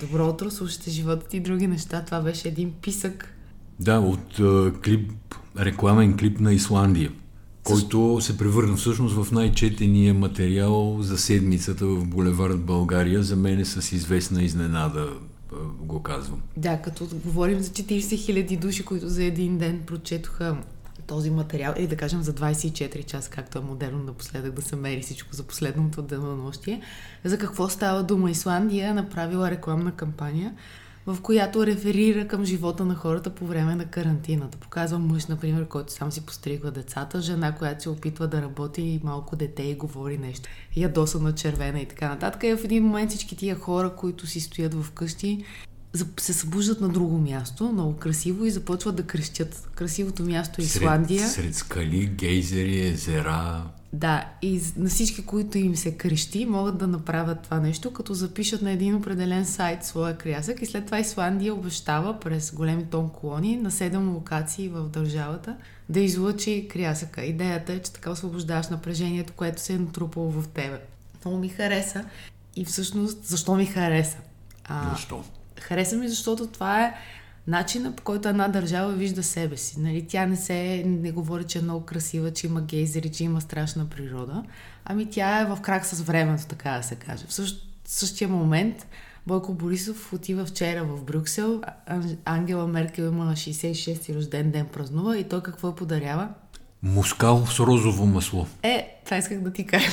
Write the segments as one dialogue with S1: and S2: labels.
S1: Добро утро, слушате животът и други неща. Това беше един писък.
S2: Да, от uh, клип, рекламен клип на Исландия, който се превърна всъщност в най-четения материал за седмицата в Булевард България. За мен е с известна изненада го казвам.
S1: Да, като говорим за 40 хиляди души, които за един ден прочетоха този материал, или да кажем за 24 часа, както е модерно напоследък да се мери всичко за последното денонощие, за какво става дума. Исландия е направила рекламна кампания, в която реферира към живота на хората по време на карантината. Показва мъж, например, който сам си постригва децата, жена, която се опитва да работи и малко дете и говори нещо. Ядосана червена и така нататък. И в един момент всички тия хора, които си стоят в къщи се събуждат на друго място, много красиво и започват да крещят. Красивото място е Исландия.
S2: Сред, сред скали, гейзери, езера.
S1: Да, и на всички, които им се крещи, могат да направят това нещо, като запишат на един определен сайт своя крясък и след това Исландия обещава през големи тон колони на 7 локации в държавата да излъчи крясъка. Идеята е, че така освобождаваш напрежението, което се е натрупало в тебе. Много ми хареса и всъщност защо ми хареса?
S2: А, Защо?
S1: Хареса ми, защото това е начина по който една държава вижда себе си. Нали, тя не се не говори, че е много красива, че има гейзери, че има страшна природа. Ами тя е в крак с времето, така да се каже. В същ, същия момент Бойко Борисов отива вчера в Брюксел. Ангела Меркел има на 66-ти рожден ден празнува и той какво подарява?
S2: Мускал с розово масло.
S1: Е, това исках да ти кажа.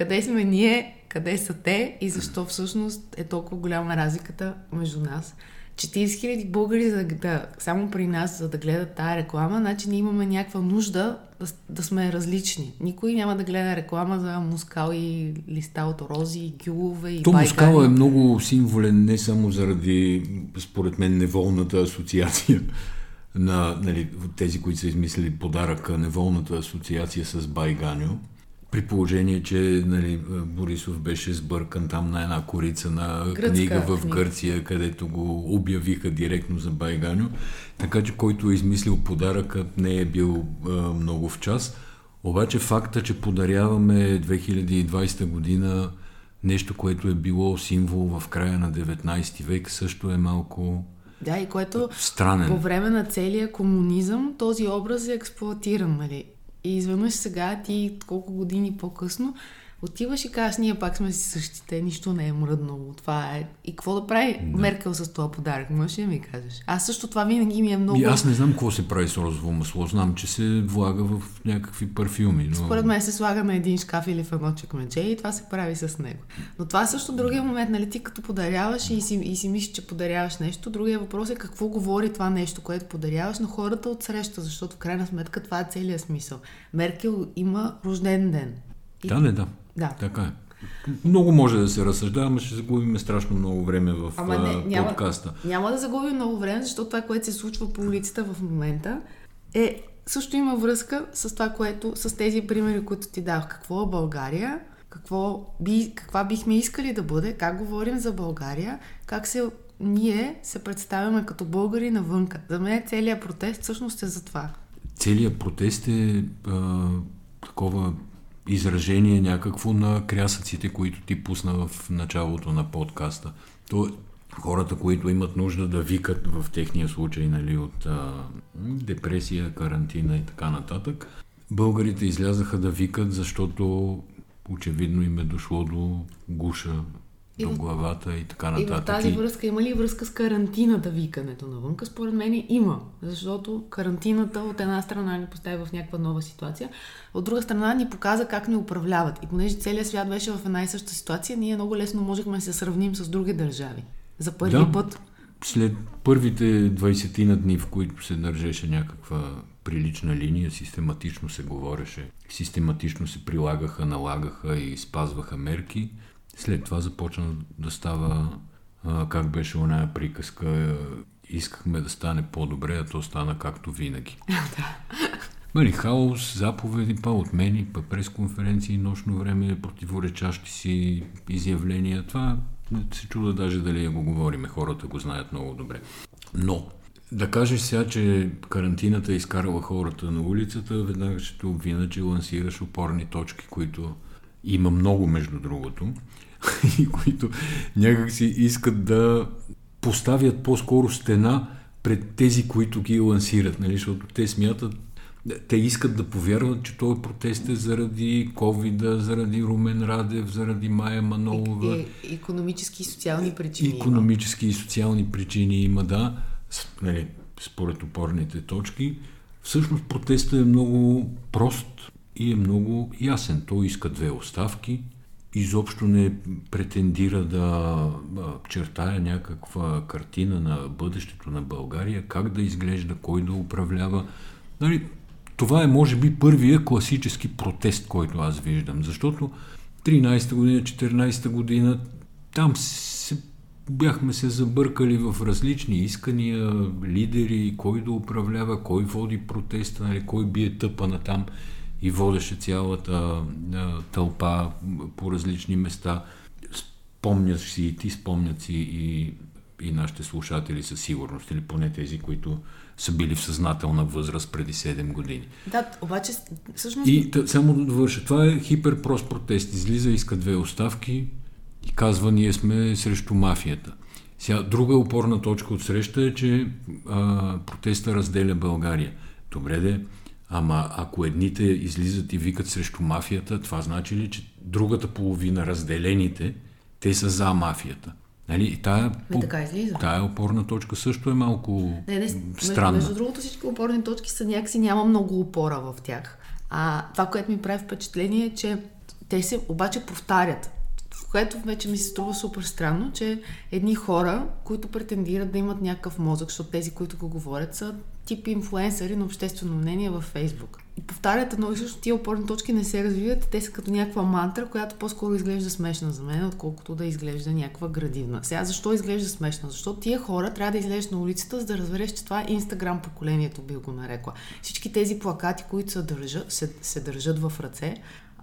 S1: Къде сме ние къде са те и защо всъщност е толкова голяма разликата между нас. 40 хиляди българи за да, само при нас, за да гледат тази реклама, значи ние имаме някаква нужда да, да сме различни. Никой няма да гледа реклама за мускал и листа от рози, гюлове и
S2: То мускал е много символен не само заради, според мен, неволната асоциация на нали, тези, които са измислили подаръка, неволната асоциация с Байганю, при положение, че нали, Борисов беше сбъркан там на една корица на Гръцка книга в Гърция, където го обявиха директно за Байганю. Така че който е измислил подаръка не е бил а, много в час. Обаче факта, че подаряваме 2020 година нещо, което е било символ в края на 19 век, също е малко
S1: да, и което
S2: странен.
S1: по време на целия комунизъм този образ е експлуатиран. Нали? И изведнъж сега ти колко години по-късно отиваш и казваш, ние пак сме си същите, нищо не е мръднало. Това е. И какво да прави да. Меркел с това подарък? Можеш ли ми кажеш? Аз също това винаги ми е много.
S2: И аз не знам какво се прави с розово масло. Знам, че се влага в някакви парфюми. Но...
S1: Според мен се слага на един шкаф или в едно чекмедже и това се прави с него. Но това е също другия момент, нали? Ти като подаряваш и си, и си мислиш, че подаряваш нещо, другия въпрос е какво говори това нещо, което подаряваш на хората от среща, защото в крайна сметка това е целият смисъл. Меркел има рожден ден.
S2: И... Да, не, да. Да. Така е. Много може да се разсъждава, но ще загубим страшно много време в Ама не, няма, подкаста.
S1: Няма да загубим много време, защото това, което се случва по улицата в момента, е също има връзка с това, което, с тези примери, които ти дах. Какво е България? Какво би, каква бихме искали да бъде? Как говорим за България? Как се ние се представяме като българи навънка? За мен целият протест всъщност е за това.
S2: Целият протест е а, такова изражение някакво на крясъците, които ти пусна в началото на подкаста. То хората, които имат нужда да викат в техния случай нали, от а, депресия, карантина и така нататък, българите излязаха да викат, защото очевидно им е дошло до гуша и до главата и така нататък.
S1: И в тази връзка има ли връзка с карантината, викането навънка? Според мен има, защото карантината от една страна ни поставя в някаква нова ситуация, от друга страна ни показа как ни управляват. И понеже целият свят беше в една и съща ситуация, ние много лесно можехме да се сравним с други държави. За първи да, път.
S2: След първите 20 на дни, в които се държеше някаква прилична линия, систематично се говореше, систематично се прилагаха, налагаха и спазваха мерки, след това започна да става, а, как беше оная приказка, искахме да стане по-добре, а то стана както винаги. Нали, хаос, заповеди, па от мен, па пресконференции, нощно време, противоречащи си изявления. Това се чуда даже дали го говориме, хората го знаят много добре. Но, да кажеш сега, че карантината изкарала хората на улицата, веднага ще те обвина, че лансираш опорни точки, които има много между другото. и които някакси искат да поставят по-скоро стена пред тези, които ги лансират, нали? защото те смятат, те искат да повярват, че този протест е заради ковида, заради Румен Радев, заради Майя Манолова.
S1: И, и, економически и социални причини.
S2: Економически има. и социални причини има, да, нали, според опорните точки. Всъщност протестът е много прост и е много ясен. Той иска две оставки, изобщо не претендира да чертая някаква картина на бъдещето на България, как да изглежда, кой да управлява. Нали, това е, може би, първия класически протест, който аз виждам, защото 13-та година, 14-та година, там се, бяхме се забъркали в различни искания, лидери, кой да управлява, кой води протеста, нали, кой бие тъпа на там и водеше цялата тълпа по различни места. Спомняш си и ти, спомнят си и, и нашите слушатели със сигурност, или поне тези, които са били в съзнателна възраст преди 7 години.
S1: Да, обаче всъщност...
S2: И тъ, само да довърша. Това е хиперпрост протест. Излиза, иска две оставки и казва, ние сме срещу мафията. Сега, друга опорна точка от среща е, че а, протеста разделя България. Добре де, ама ако едните излизат и викат срещу мафията, това значи ли, че другата половина, разделените, те са за мафията? Нали, и тая,
S1: Не, така излиза.
S2: тая опорна точка също е малко
S1: не, не,
S2: странна.
S1: Между другото всички опорни точки са някакси, няма много опора в тях. А това, което ми прави впечатление е, че те се обаче повтарят. В което вече ми се струва супер странно, че едни хора, които претендират да имат някакъв мозък, защото тези, които го говорят, са тип инфлуенсъри на обществено мнение във Фейсбук. И повтарят едно и също тия опорни точки не се развиват, те са като някаква мантра, която по-скоро изглежда смешна за мен, отколкото да изглежда някаква градивна. Сега защо изглежда смешна? Защото тия хора трябва да излезеш на улицата, за да разбереш, че това е Инстаграм поколението, би го нарекла. Всички тези плакати, които се държат, се, се държат в ръце,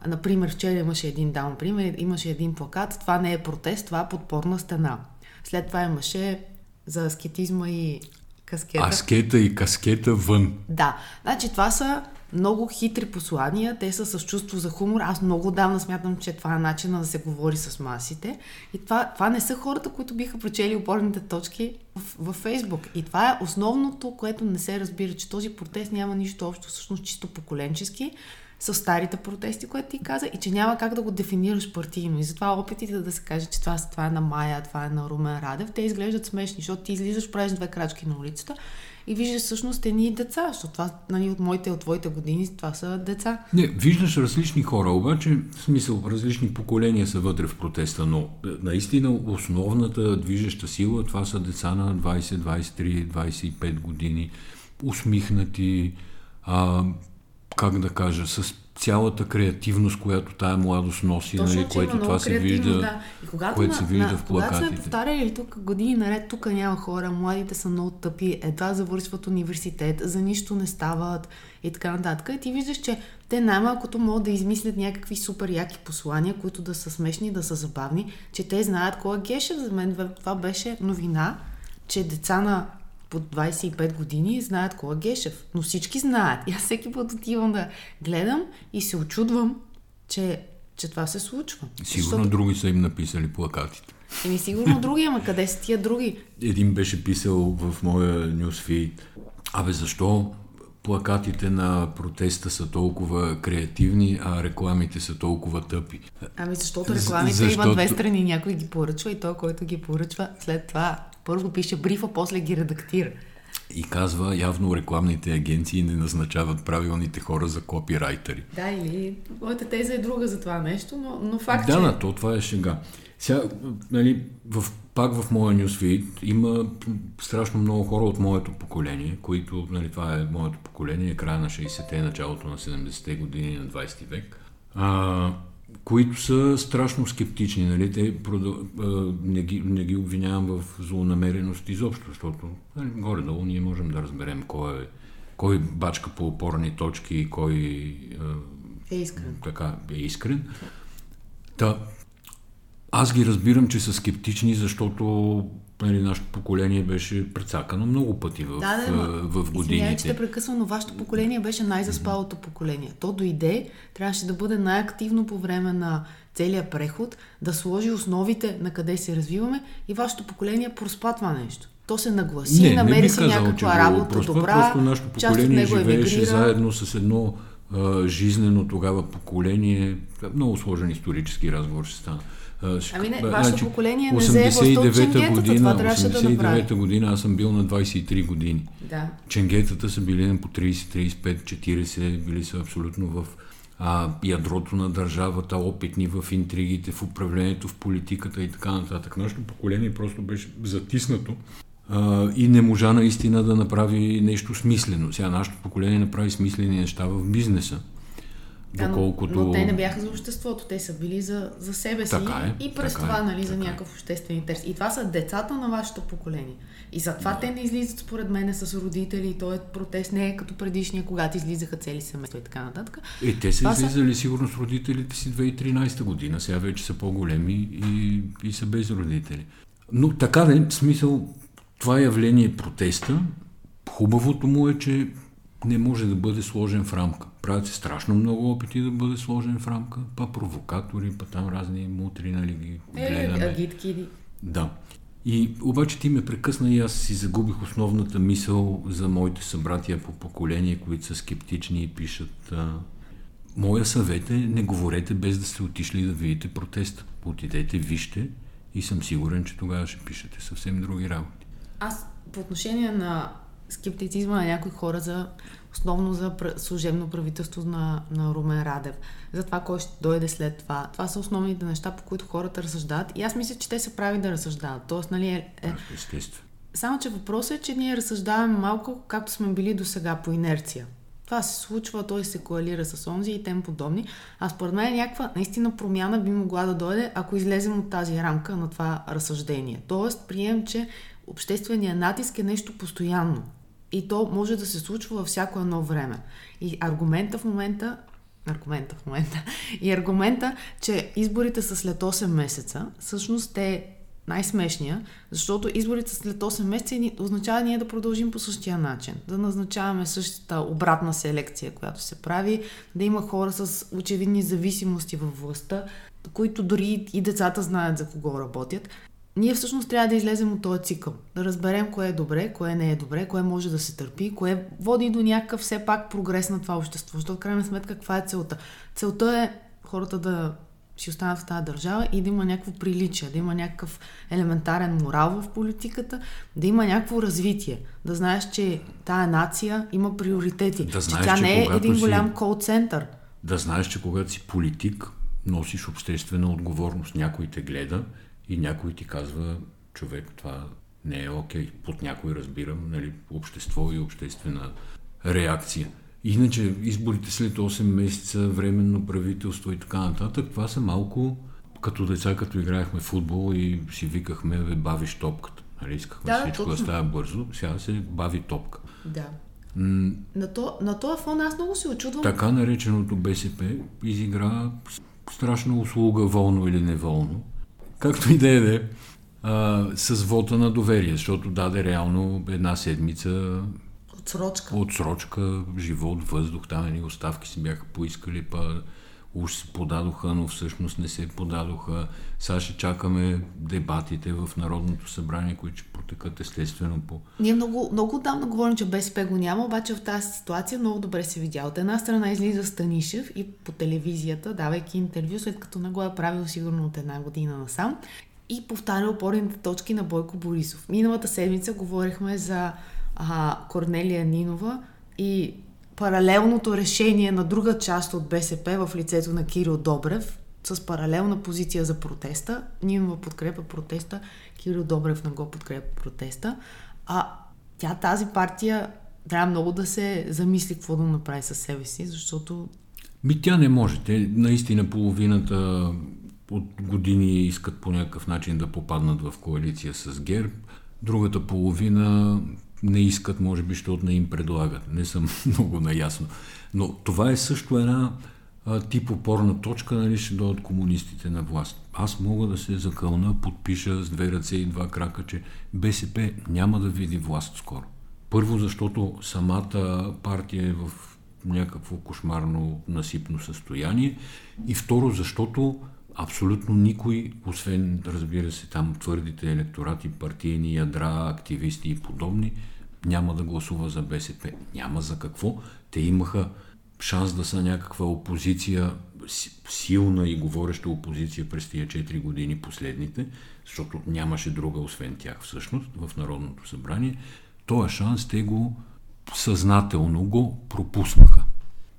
S1: Например, вчера имаше един даун пример, имаше един плакат, това не е протест, това е подпорна стена. След това имаше за аскетизма и каскета.
S2: Аскета и каскета вън.
S1: Да, значи това са много хитри послания, те са с чувство за хумор. Аз много давна смятам, че това е начина да се говори с масите. И това, това не са хората, които биха прочели опорните точки в, във Фейсбук. И това е основното, което не се разбира, че този протест няма нищо общо, всъщност чисто поколенчески с старите протести, което ти каза, и че няма как да го дефинираш партийно. И затова опитите да се каже, че това, това е на Майя, това е на Румен Радев, те изглеждат смешни, защото ти излизаш, правиш две крачки на улицата и виждаш всъщност едни деца, защото това нали, от моите, от твоите години, това са деца.
S2: Не, виждаш различни хора, обаче, в смисъл, различни поколения са вътре в протеста, но е, наистина основната движеща сила, това са деца на 20, 23, 25 години, усмихнати, а, как да кажа, с цялата креативност, която тая младост носи,
S1: Точно,
S2: нали, което това се вижда,
S1: да. и когато
S2: което
S1: на,
S2: се вижда
S1: на,
S2: в плакатите.
S1: Когато сме повтаряли тук години наред, тук няма хора, младите са много тъпи, едва завършват университет, за нищо не стават и така нататък. И ти виждаш, че те най-малкото могат да измислят някакви супер яки послания, които да са смешни, да са забавни, че те знаят кой е Гешев. За мен това беше новина, че деца на под 25 години знаят кой е Гешев. Но всички знаят. И аз всеки път отивам да гледам и се очудвам, че, че това се случва.
S2: Сигурно Защото... други са им написали плакатите.
S1: Еми сигурно други, ама къде са тия други?
S2: Един беше писал в моя нюсфит, абе защо плакатите на протеста са толкова креативни, а рекламите са толкова тъпи.
S1: Ами защото рекламите защото... имат две страни. Някой ги поръчва и той, който ги поръчва, след това първо пише брифа, после ги редактира.
S2: И казва, явно рекламните агенции не назначават правилните хора за копирайтери.
S1: Да, или моята теза е друга за това нещо, но, но факт,
S2: Да,
S1: че...
S2: на то това е шега. Сега, нали, в, пак в моя нюсфит има страшно много хора от моето поколение, които, нали, това е моето поколение, края на 60-те, началото на 70-те години на 20 век. А, които са страшно скептични. Нали? Те продъл... не, ги, не ги обвинявам в злонамереност изобщо, защото нали, горе-долу ние можем да разберем кой е, кой бачка по опорни точки и кой
S1: е искрен.
S2: Така, е искрен. Та, аз ги разбирам, че са скептични, защото нали, нашето поколение беше прецакано много пъти в,
S1: да, да,
S2: в, в годините. Извинявай,
S1: че те прекъсвам, но вашето поколение беше най-заспалото поколение. То дойде, трябваше да бъде най-активно по време на целият преход, да сложи основите на къде се развиваме и вашето поколение проспа това нещо. То се нагласи,
S2: не,
S1: намери
S2: не
S1: си
S2: казал,
S1: някаква работа
S2: просто,
S1: добра,
S2: просто нашето поколение живееше
S1: емигрира.
S2: заедно с едно а, жизнено тогава поколение. Много сложен исторически разговор ще стана.
S1: Ами не, вашето поколение не взе властта
S2: година,
S1: това трябваше да направи.
S2: 89-та година аз съм бил на 23 години.
S1: Да.
S2: Ченгетата са били на по 30, 35, 40, били са абсолютно в а, ядрото на държавата, опитни в интригите, в управлението, в политиката и така нататък. Нашето поколение просто беше затиснато а, и не можа наистина да направи нещо смислено. Сега нашето поколение направи смислени неща в бизнеса.
S1: Да, доколкото... но, но те не бяха за обществото, те са били за, за себе си
S2: така е,
S1: и през
S2: така
S1: това
S2: е,
S1: нали, за
S2: е.
S1: някакъв обществен интерес. И това са децата на вашето поколение. И затова да. те не излизат според мен с родители и този протест не е като предишния, когато излизаха цели семейства и така нататък.
S2: Е, те са
S1: Това
S2: излизали сигурно с родителите си 2013 година, сега вече са по-големи и, и са без родители. Но така да е, смисъл, това явление протеста, хубавото му е, че не може да бъде сложен в рамка. Правят се страшно много опити да бъде сложен в рамка, па провокатори, па там разни мутри, нали ги гледаме.
S1: Е, агитки.
S2: Да. И обаче ти ме прекъсна и аз си загубих основната мисъл за моите събратия по поколение, които са скептични и пишат а, Моя съвет е не говорете без да сте отишли да видите протеста. Отидете, вижте и съм сигурен, че тогава ще пишете съвсем други работи.
S1: Аз по отношение на скептицизма на някои хора за основно за служебно правителство на, на Румен Радев, за това кой ще дойде след това. Това са основните неща, по които хората разсъждават. И аз мисля, че те са прави да разсъждават. Тоест, нали, е, е...
S2: Естествено.
S1: Само, че въпросът е, че ние разсъждаваме малко, както сме били до сега, по инерция. Това се случва, той се коалира с онзи и тем подобни. А според мен някаква наистина промяна би могла да дойде, ако излезем от тази рамка на това разсъждение. Тоест, прием, че общественият натиск е нещо постоянно. И то може да се случва във всяко едно време. И аргумента в момента аргумента в момента. И аргумента, че изборите са след 8 месеца, всъщност е най-смешния, защото изборите след 8 месеца означава ние да продължим по същия начин. Да назначаваме същата обратна селекция, която се прави, да има хора с очевидни зависимости във властта, които дори и децата знаят за кого работят ние всъщност трябва да излезем от този цикъл. Да разберем кое е добре, кое не е добре, кое може да се търпи, кое води до някакъв все пак прогрес на това общество. Защото, крайна сметка, каква е целта? Целта е хората да си останат в тази държава и да има някакво приличие, да има някакъв елементарен морал в политиката, да има някакво развитие, да знаеш, че тая нация има приоритети,
S2: да
S1: знаеш, че тя не е един голям кол-център.
S2: Да знаеш, че когато си политик, носиш обществена отговорност, някой те гледа и някой ти казва, човек, това не е окей. Под някой разбирам, нали, общество и обществена реакция. Иначе изборите след 8 месеца, временно правителство и така нататък, това са малко като деца, като играехме в футбол и си викахме, бе, бавиш топката. Нали, искахме
S1: Да,
S2: всичко да
S1: точно.
S2: става бързо, сега се бави топка.
S1: Да.
S2: М-
S1: На, то, на този фон аз много се очудвам.
S2: така нареченото БСП изигра страшна услуга, волно или неволно. Както и да е, е, с вота на доверие, защото даде реално една седмица
S1: Отсрочка.
S2: отсрочка, живот, въздух, там едни оставки си бяха поискали, па уж се подадоха, но всъщност не се подадоха. Сега ще чакаме дебатите в Народното събрание, които ще протекат естествено по...
S1: Ние много, много отдавна говорим, че БСП го няма, обаче в тази ситуация много добре се видя. От една страна излиза Станишев и по телевизията, давайки интервю, след като не го е правил сигурно от една година насам, и повтаря опорните точки на Бойко Борисов. Миналата седмица говорихме за а, Корнелия Нинова и паралелното решение на друга част от БСП в лицето на Кирил Добрев с паралелна позиция за протеста. Нинова подкрепа протеста, Кирил Добрев не го подкрепа протеста. А тя тази партия трябва много да се замисли какво да направи със себе си, защото
S2: Ми тя не може. Те наистина половината от години искат по някакъв начин да попаднат в коалиция с ГЕРБ. Другата половина не искат, може би, защото не им предлагат. Не съм много наясно. Но това е също една а, тип опорна точка, нали, ще дойдат комунистите на власт. Аз мога да се закълна, подпиша с две ръце и два крака, че БСП няма да види власт скоро. Първо, защото самата партия е в някакво кошмарно насипно състояние и второ, защото абсолютно никой, освен, разбира се, там твърдите електорати, партийни ядра, активисти и подобни, няма да гласува за БСП. Няма за какво. Те имаха шанс да са някаква опозиция, силна и говореща опозиция през тия 4 години последните, защото нямаше друга освен тях всъщност в Народното събрание. Тоя шанс те го съзнателно го пропуснаха.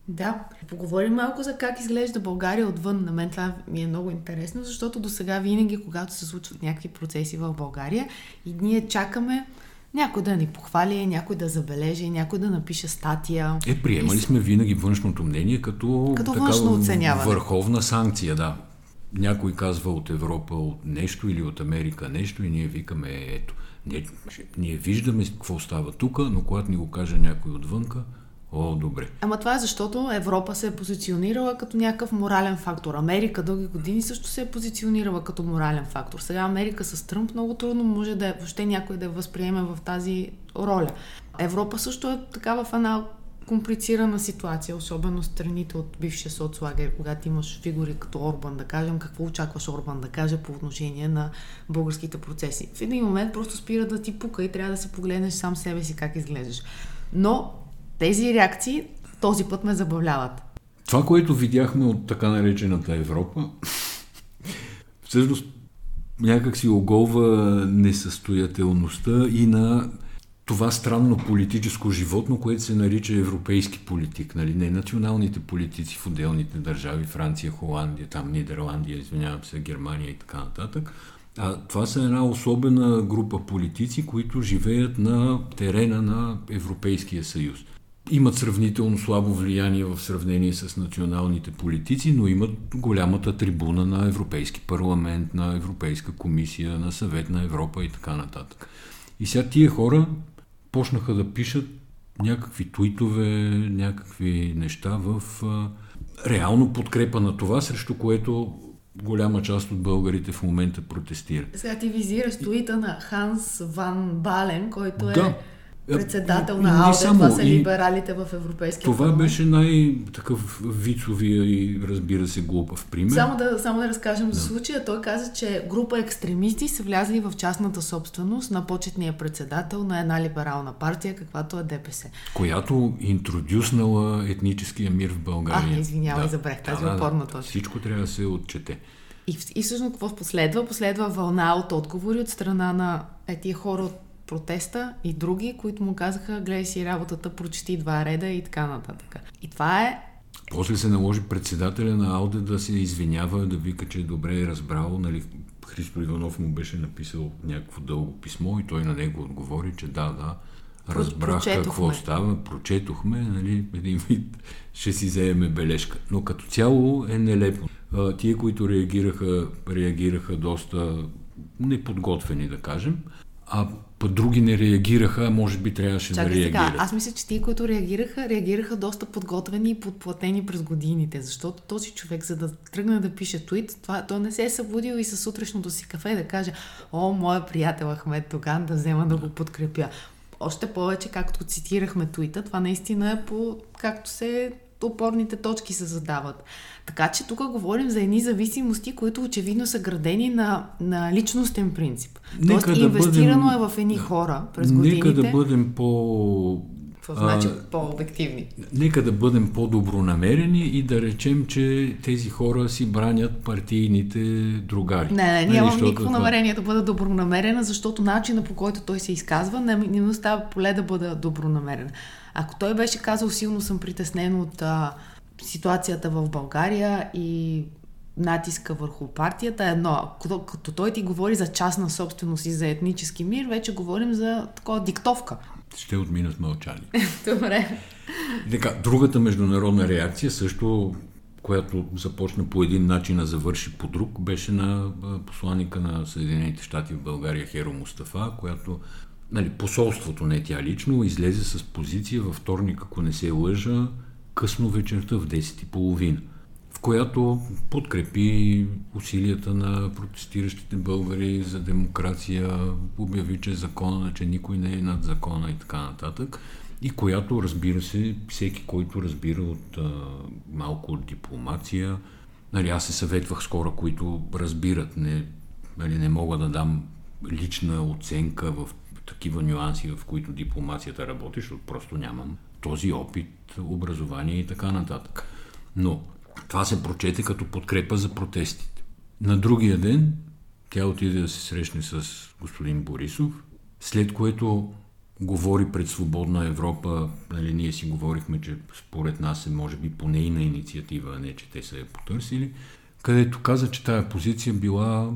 S1: Да, поговорим малко за как изглежда България отвън. На мен това ми е много интересно, защото до сега винаги, когато се случват някакви процеси в България и ние чакаме някой да ни похвали, някой да забележи, някой да напише статия.
S2: Е, приемали сме винаги външното мнение като,
S1: като външно оценяване.
S2: върховна санкция, да. Някой казва от Европа от нещо или от Америка нещо и ние викаме ето. Ние, ние виждаме какво става тук, но когато ни го каже някой отвънка, О, добре.
S1: Ама това е защото Европа се е позиционирала като някакъв морален фактор. Америка дълги години също се е позиционирала като морален фактор. Сега Америка с Тръмп много трудно може да е, въобще някой да я възприеме в тази роля. Европа също е така в една комплицирана ситуация, особено страните от бившия соцлагер, когато имаш фигури като Орбан, да кажем, какво очакваш Орбан да каже по отношение на българските процеси. В един момент просто спира да ти пука и трябва да се погледнеш сам себе си как изглеждаш. Но тези реакции този път ме забавляват.
S2: Това, което видяхме от така наречената Европа, всъщност някак си оголва несъстоятелността и на това странно политическо животно, което се нарича европейски политик, нали? не националните политици в отделните държави, Франция, Холандия, там Нидерландия, извинявам се, Германия и така нататък. А това са една особена група политици, които живеят на терена на Европейския съюз имат сравнително слабо влияние в сравнение с националните политици, но имат голямата трибуна на Европейски парламент, на Европейска комисия, на съвет на Европа и така нататък. И сега тия хора почнаха да пишат някакви туитове, някакви неща в реално подкрепа на това, срещу което голяма част от българите в момента протестира.
S1: Сега ти визираш туита на Ханс Ван Бален, който е
S2: да
S1: председател на АУДЕ, това са либералите в Европейския
S2: Това парламент. беше най-такъв вицовия и разбира се глупав пример.
S1: Само да, само да разкажем да. за случая. Той каза, че група екстремисти са влязли в частната собственост на почетния председател на една либерална партия, каквато е ДПС.
S2: Която интродюснала етническия мир в България.
S1: А, извинявай, да. забрех тази да, опорна точка.
S2: Всичко трябва да се отчете.
S1: И, и всъщност какво последва? Последва вълна от отговори от страна на етия хора от протеста и други, които му казаха, гледай си работата, прочети два реда и така нататък. И това е
S2: после се наложи председателя на Ауде да се извинява, да вика, че е добре е разбрал. Нали, Христо Иванов му беше написал някакво дълго писмо и той на него отговори, че да, да, разбрах какво става, прочетохме, нали, един вид ще си вземе бележка. Но като цяло е нелепо. Тие, които реагираха, реагираха доста неподготвени, да кажем, а път други не реагираха, може би трябваше Чакай да реагират.
S1: Сега, аз мисля, че тия, които реагираха, реагираха доста подготвени и подплатени през годините, защото този човек, за да тръгне да пише твит, това, той не се е събудил и със сутрешното си кафе да каже, о, моя приятел Ахмед Тоган, да взема да го подкрепя. Още повече, както цитирахме твита, това наистина е по както се опорните точки се задават. Така че тук говорим за едни зависимости, които очевидно са градени на, на личностен принцип. Нека Тоест да инвестирано бъдем, е в едни хора през годините.
S2: Нека да бъдем по...
S1: Какво значи по-обективни?
S2: Нека да бъдем по-добронамерени и да речем, че тези хора си бранят партийните другари.
S1: Не, не, нямам нали, никакво намерение да бъда добронамерена, защото начина по който той се изказва не, не ми остава поле да бъда добронамерена. Ако той беше казал силно съм притеснен от а, ситуацията в България и натиска върху партията е едно. Като, като той ти говори за частна собственост и за етнически мир, вече говорим за такова диктовка.
S2: Ще отмина с мълчание.
S1: Добре.
S2: Така, другата международна реакция също която започна по един начин, а завърши по друг, беше на посланника на Съединените щати в България Херо Мустафа, която нали, посолството, не тя лично, излезе с позиция във вторник, ако не се лъжа, късно вечерта в 10.30, която подкрепи усилията на протестиращите българи за демокрация, обяви, че закона, че никой не е над закона и така нататък. И която, разбира се, всеки, който разбира от а, малко от дипломация, Нали, аз се съветвах с хора, които разбират. Не, нали, не мога да дам лична оценка в такива нюанси, в които дипломацията работи, защото просто нямам този опит, образование и така нататък. Но това се прочете като подкрепа за протестите. На другия ден тя отиде да се срещне с господин Борисов, след което говори пред Свободна Европа. Нали, ние си говорихме, че според нас е може би по нейна инициатива, а не че те са я потърсили, където каза, че тая позиция била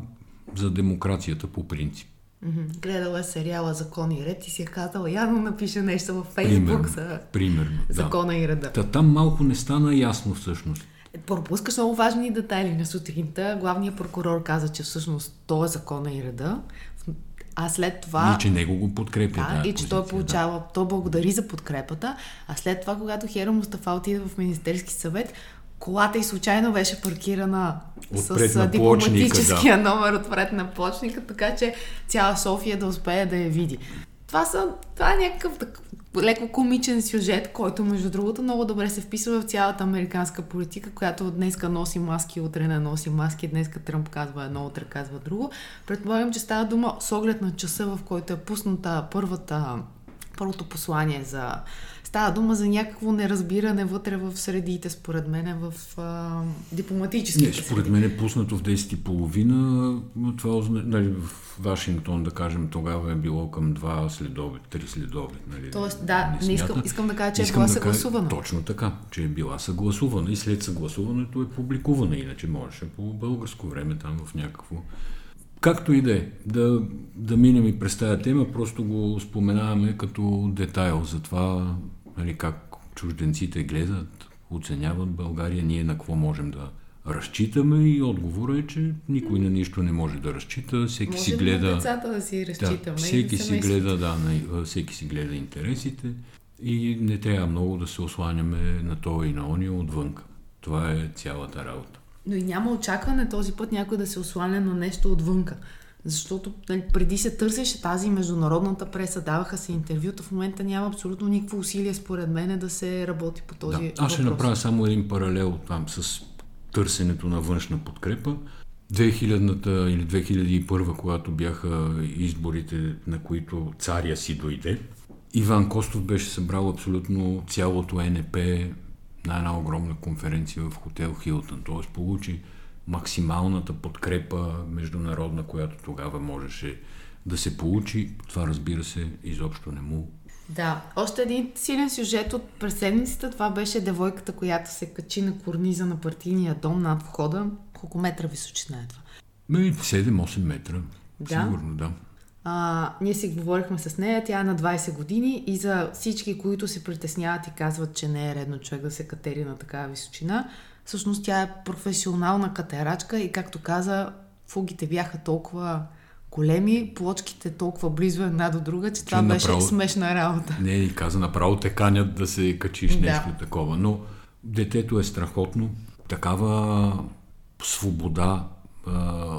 S2: за демокрацията по принцип.
S1: Гледала е сериала Закон и ред и си е казала, явно напише нещо във Фейсбук примерно, за
S2: примерно,
S1: закона
S2: да.
S1: и реда.
S2: Та, там малко не стана ясно всъщност.
S1: Пропускаш много важни детайли на сутринта. Главният прокурор каза, че всъщност то е закона и реда. А след това...
S2: И че него го подкрепя.
S1: Да, и че той получава, да. той благодари за подкрепата. А след това, когато Хера Мустафа отиде в Министерски съвет, колата и случайно беше паркирана
S2: отпред
S1: с дипломатическия да. номер отпред на плочника, така че цяла София да успее да я види. Това, са, това е някакъв леко комичен сюжет, който между другото много добре се вписва в цялата американска политика, която днеска носи маски, утре не носи маски, днеска Тръмп казва едно, утре казва друго. Предполагам, че става дума с оглед на часа, в който е пусната първата, първото послание за Става дума за някакво неразбиране вътре в средите, според мен, в а, дипломатическите Не,
S2: според мен е пуснато в 10.30, това нали, в Вашингтон, да кажем, тогава е било към 2 следобед, 3 следобед. Нали,
S1: Тоест, да, не, не искам, искам да кажа, че е искам е била да съгласувана.
S2: Кажа, точно така, че е била съгласувана и след съгласуването е публикувана, иначе можеше по българско време там в някакво Както и да е, да, да минем и през тази тема, просто го споменаваме като детайл за това нали, как чужденците гледат, оценяват България, ние на какво можем да разчитаме и отговора е, че никой на нищо не може да разчита, всеки
S1: Можем
S2: си гледа...
S1: На децата да си разчитаме. Да,
S2: всеки
S1: да
S2: си гледа, да, всеки си гледа интересите и не трябва много да се осланяме на това и на ония отвън. Това е цялата работа.
S1: Но и няма очакване този път някой да се осланя на нещо отвънка. Защото нали, преди се търсеше тази международната преса, даваха се интервюта, в момента няма абсолютно никакво усилие според мен да се работи по този да,
S2: Аз ще направя само един паралел там с търсенето на външна подкрепа. 2000-та или 2001, когато бяха изборите, на които царя си дойде, Иван Костов беше събрал абсолютно цялото НП на една огромна конференция в хотел Хилтън. Т.е. получи максималната подкрепа международна, която тогава можеше да се получи. Това, разбира се, изобщо не му
S1: да, още един силен сюжет от преседницата, това беше девойката, която се качи на корниза на партийния дом над входа. Колко метра височина е това?
S2: 7-8 метра. Да? Сигурно, да.
S1: А, ние си говорихме с нея, тя е на 20 години и за всички, които се притесняват и казват, че не е редно човек да се катери на такава височина, Всъщност тя е професионална катерачка и както каза, фугите бяха толкова големи, плочките толкова близо една до друга, че, това беше направо, смешна работа.
S2: Не, и каза, направо те канят да се качиш да. нещо такова. Но детето е страхотно. Такава свобода а,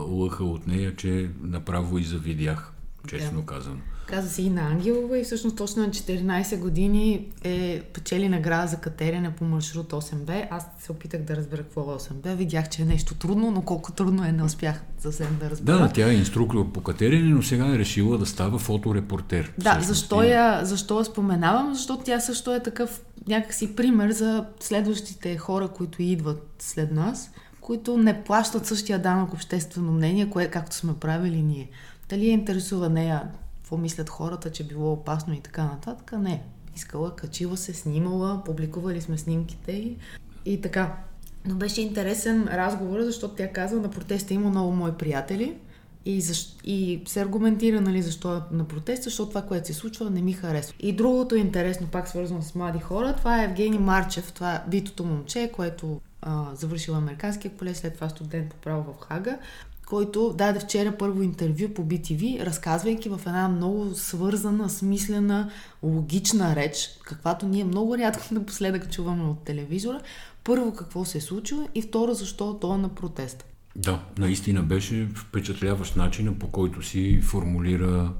S2: лъха от нея, че направо и завидях, честно да. казано.
S1: Каза се на Ангелова и всъщност точно на 14 години е печели награда за катерене по маршрут 8Б. Аз се опитах да разбера какво е 8Б. Видях, че е нещо трудно, но колко трудно е, не успях съвсем да разбера.
S2: Да, тя е инструктор по катерене, но сега е решила да става фоторепортер.
S1: Да, защо я, защо я споменавам? Защото тя също е такъв някакси пример за следващите хора, които идват след нас, които не плащат същия данък обществено мнение, кое както сме правили ние. Дали я интересува нея какво мислят хората, че било опасно и така нататък. Не. Искала, качила се, снимала, публикували сме снимките и, и така. Но беше интересен разговор, защото тя казва, на протеста има много мои приятели и, защ... и се аргументира нали, защо е на протеста, защото това, което се случва, не ми харесва. И другото интересно, пак свързано с млади хора, това е Евгений Марчев, това е битото момче, което а, завършил американския колеж, след това студент по право в Хага който даде вчера първо интервю по BTV, разказвайки в една много свързана, смислена, логична реч, каквато ние много рядко напоследък чуваме от телевизора. Първо какво се е случило и второ защо то е на протест.
S2: Да, наистина беше впечатляващ начина по който си формулира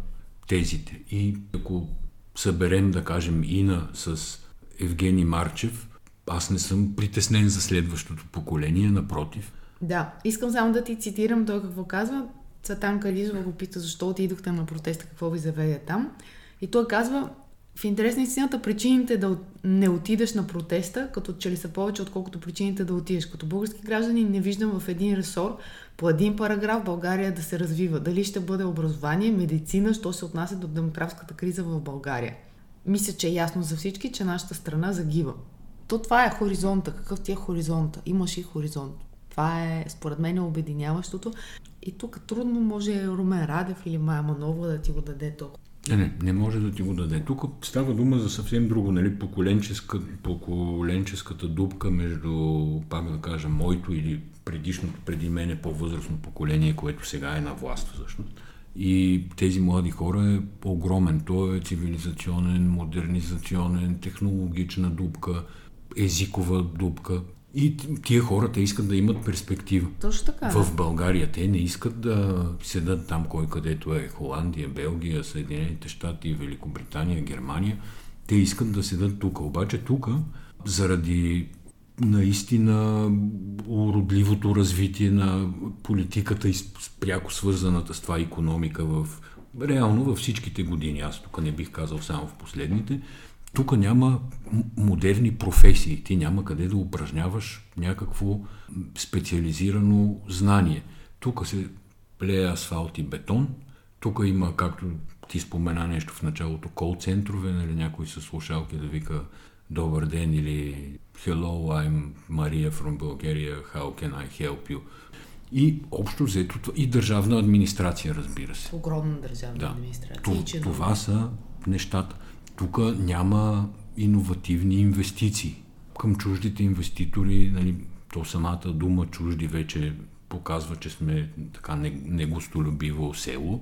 S2: тезите. И ако съберем, да кажем, Ина с Евгений Марчев, аз не съм притеснен за следващото поколение, напротив –
S1: Да, искам само да ти цитирам той какво казва. Цатан Кализова го пита защо отидохте на протеста, какво ви заведе там. И той казва, в интерес на истината, причините да не отидеш на протеста, като че ли са повече, отколкото причините да отидеш. Като български граждани не виждам в един ресор по един параграф България да се развива. Дали ще бъде образование, медицина, що се отнася до демографската криза в България. Мисля, че е ясно за всички, че нашата страна загива. То това е хоризонта. Какъв ти е хоризонта? Имаш и хоризонт. Това е, според мен, обединяващото. И тук трудно може Румен Радев или Майя Манова да ти го даде толкова.
S2: Не, не, не може да ти го даде. Тук става дума за съвсем друго, нали, поколенческа, поколенческата дупка между, пак да кажа, моето или предишното, преди мене по-възрастно поколение, което сега е на власт всъщност. И тези млади хора е огромен. То е цивилизационен, модернизационен, технологична дупка, езикова дупка. И тия хора, те искат да имат перспектива.
S1: Точно така.
S2: В България те не искат да седат там, кой където е Холандия, Белгия, Съединените щати, Великобритания, Германия. Те искат да седат тук. Обаче тук, заради наистина уродливото развитие на политиката и пряко свързаната с това економика в реално във всичките години. Аз тук не бих казал само в последните. Тук няма модерни професии. Ти няма къде да упражняваш някакво специализирано знание. Тук се плее асфалт и бетон. Тук има, както ти спомена нещо в началото, кол центрове, нали, някой с слушалки да вика Добър ден или Hello, I'm Maria from Bulgaria, how can I help you? И общо взето и държавна администрация, разбира се.
S1: Огромна държавна
S2: Да.
S1: администрация.
S2: Ту- Това са нещата. Тук няма иновативни инвестиции. Към чуждите инвеститори, нали, то самата дума чужди вече показва, че сме така не- негостолюбиво село,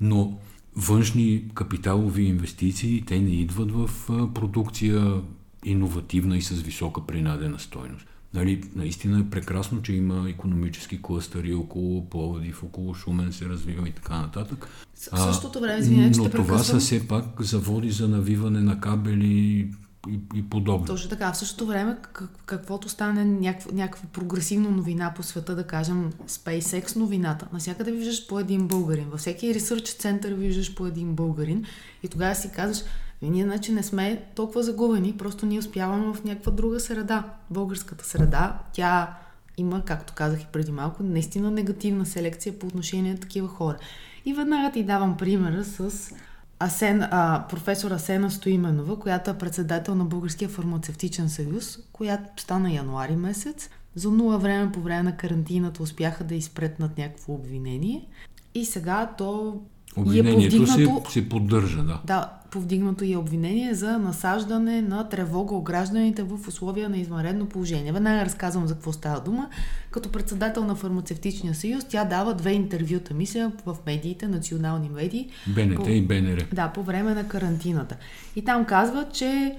S2: но външни капиталови инвестиции, те не идват в продукция иновативна и с висока принадена стойност. Нали, наистина е прекрасно, че има економически клъстъри около Пловдив, около Шумен се развива и така нататък.
S1: В същото време, извинявай, че
S2: но това са
S1: прекъсвам.
S2: все пак заводи за навиване на кабели и, и подобно.
S1: Точно така. В същото време, как, каквото стане някаква, някаква прогресивна новина по света, да кажем SpaceX новината, навсякъде виждаш по един българин. Във всеки ресърч център виждаш по един българин. И тогава си казваш, «Ми, ние значи не сме толкова загубени, просто ние успяваме в някаква друга среда. Българската среда, тя има, както казах и преди малко, наистина негативна селекция по отношение на такива хора. И веднага ти давам примера с Асен, а, професор Асена Стоименова, която е председател на Българския фармацевтичен съюз, която стана януари месец. За нула време по време на карантината успяха да изпретнат някакво обвинение. И сега то е
S2: Обвинението се,
S1: повдигнато,
S2: се поддържа, да.
S1: да, повдигнато и обвинение за насаждане на тревога у гражданите в условия на извънредно положение. Веднага разказвам за какво става дума. Като председател на фармацевтичния съюз, тя дава две интервюта, мисля, в медиите, национални медии,
S2: БНТ
S1: по-
S2: и БНР.
S1: да, по време на карантината. И там казва, че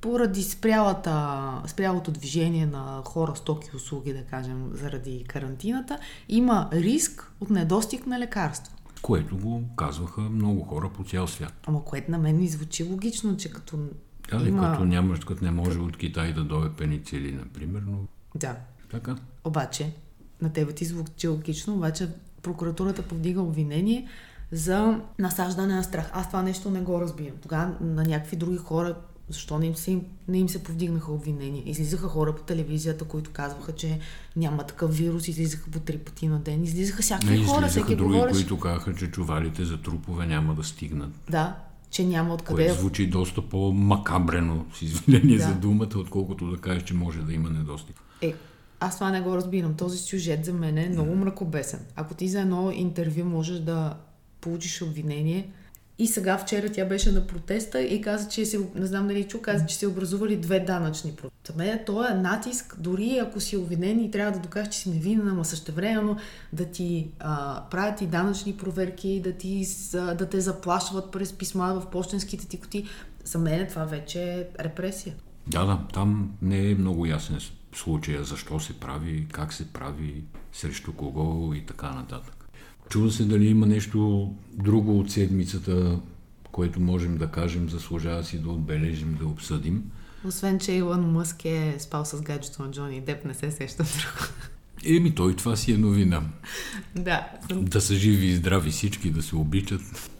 S1: поради спрялата, спрялото движение на хора, стоки услуги, да кажем, заради карантината, има риск от недостиг на лекарства.
S2: Което го казваха много хора по цял свят.
S1: Ама което на мен ми звучи логично, че като
S2: Да,
S1: има...
S2: като нямаш, като не може от Китай да дойде пеницилин, например, но
S1: Да,
S2: така.
S1: обаче, на тебе ти звучи логично, обаче прокуратурата повдига обвинение за насаждане на страх. Аз това нещо не го разбирам. Тогава на някакви други хора, защо не им се, не им се повдигнаха обвинения? Излизаха хора по телевизията, които казваха, че няма такъв вирус, излизаха по три пъти на ден. Излизаха всякакви
S2: Не
S1: хора,
S2: излизаха други,
S1: говореше.
S2: които казаха, че чувалите за трупове няма да стигнат.
S1: Да, че няма откъде.
S2: Което звучи доста по-макабрено, с извинение
S1: Да.
S2: за думата, отколкото да кажеш, че може да има недостиг.
S1: Е, аз това не го разбирам. Този сюжет за мен е много мракобесен. Ако ти за едно интервю можеш да получиш обвинение, и сега вчера тя беше на протеста и каза, че се, не знам дали чу, каза, че се образували две данъчни протести. За мен то е натиск, дори ако си обвинен и трябва да докажеш, че си невинен, ама същевременно да ти а, правят и данъчни проверки, да, ти, да те заплашват през писма в почтенските ти коти. За мен това вече е репресия.
S2: Да, да, там не е много ясен случая защо се прави, как се прави, срещу кого и така нататък. Чува се дали има нещо друго от седмицата, което можем да кажем, заслужава си да отбележим, да обсъдим.
S1: Освен, че Илон Мъск е спал с гаджето на Джони Деп, не се сещам друго.
S2: Еми, той това си е новина.
S1: Да.
S2: Да са живи и здрави всички, да се обичат.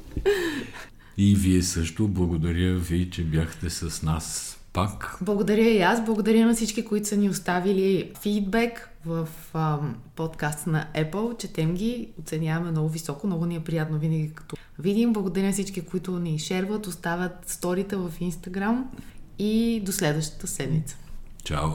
S2: И вие също. Благодаря ви, че бяхте с нас пак.
S1: Благодаря и аз. Благодаря на всички, които са ни оставили фидбек в ам, подкаст на Apple. Четем ги, оценяваме много високо. Много ни е приятно винаги като видим. Благодаря на всички, които ни шерват, оставят сторите в Instagram и до следващата седмица.
S2: Чао!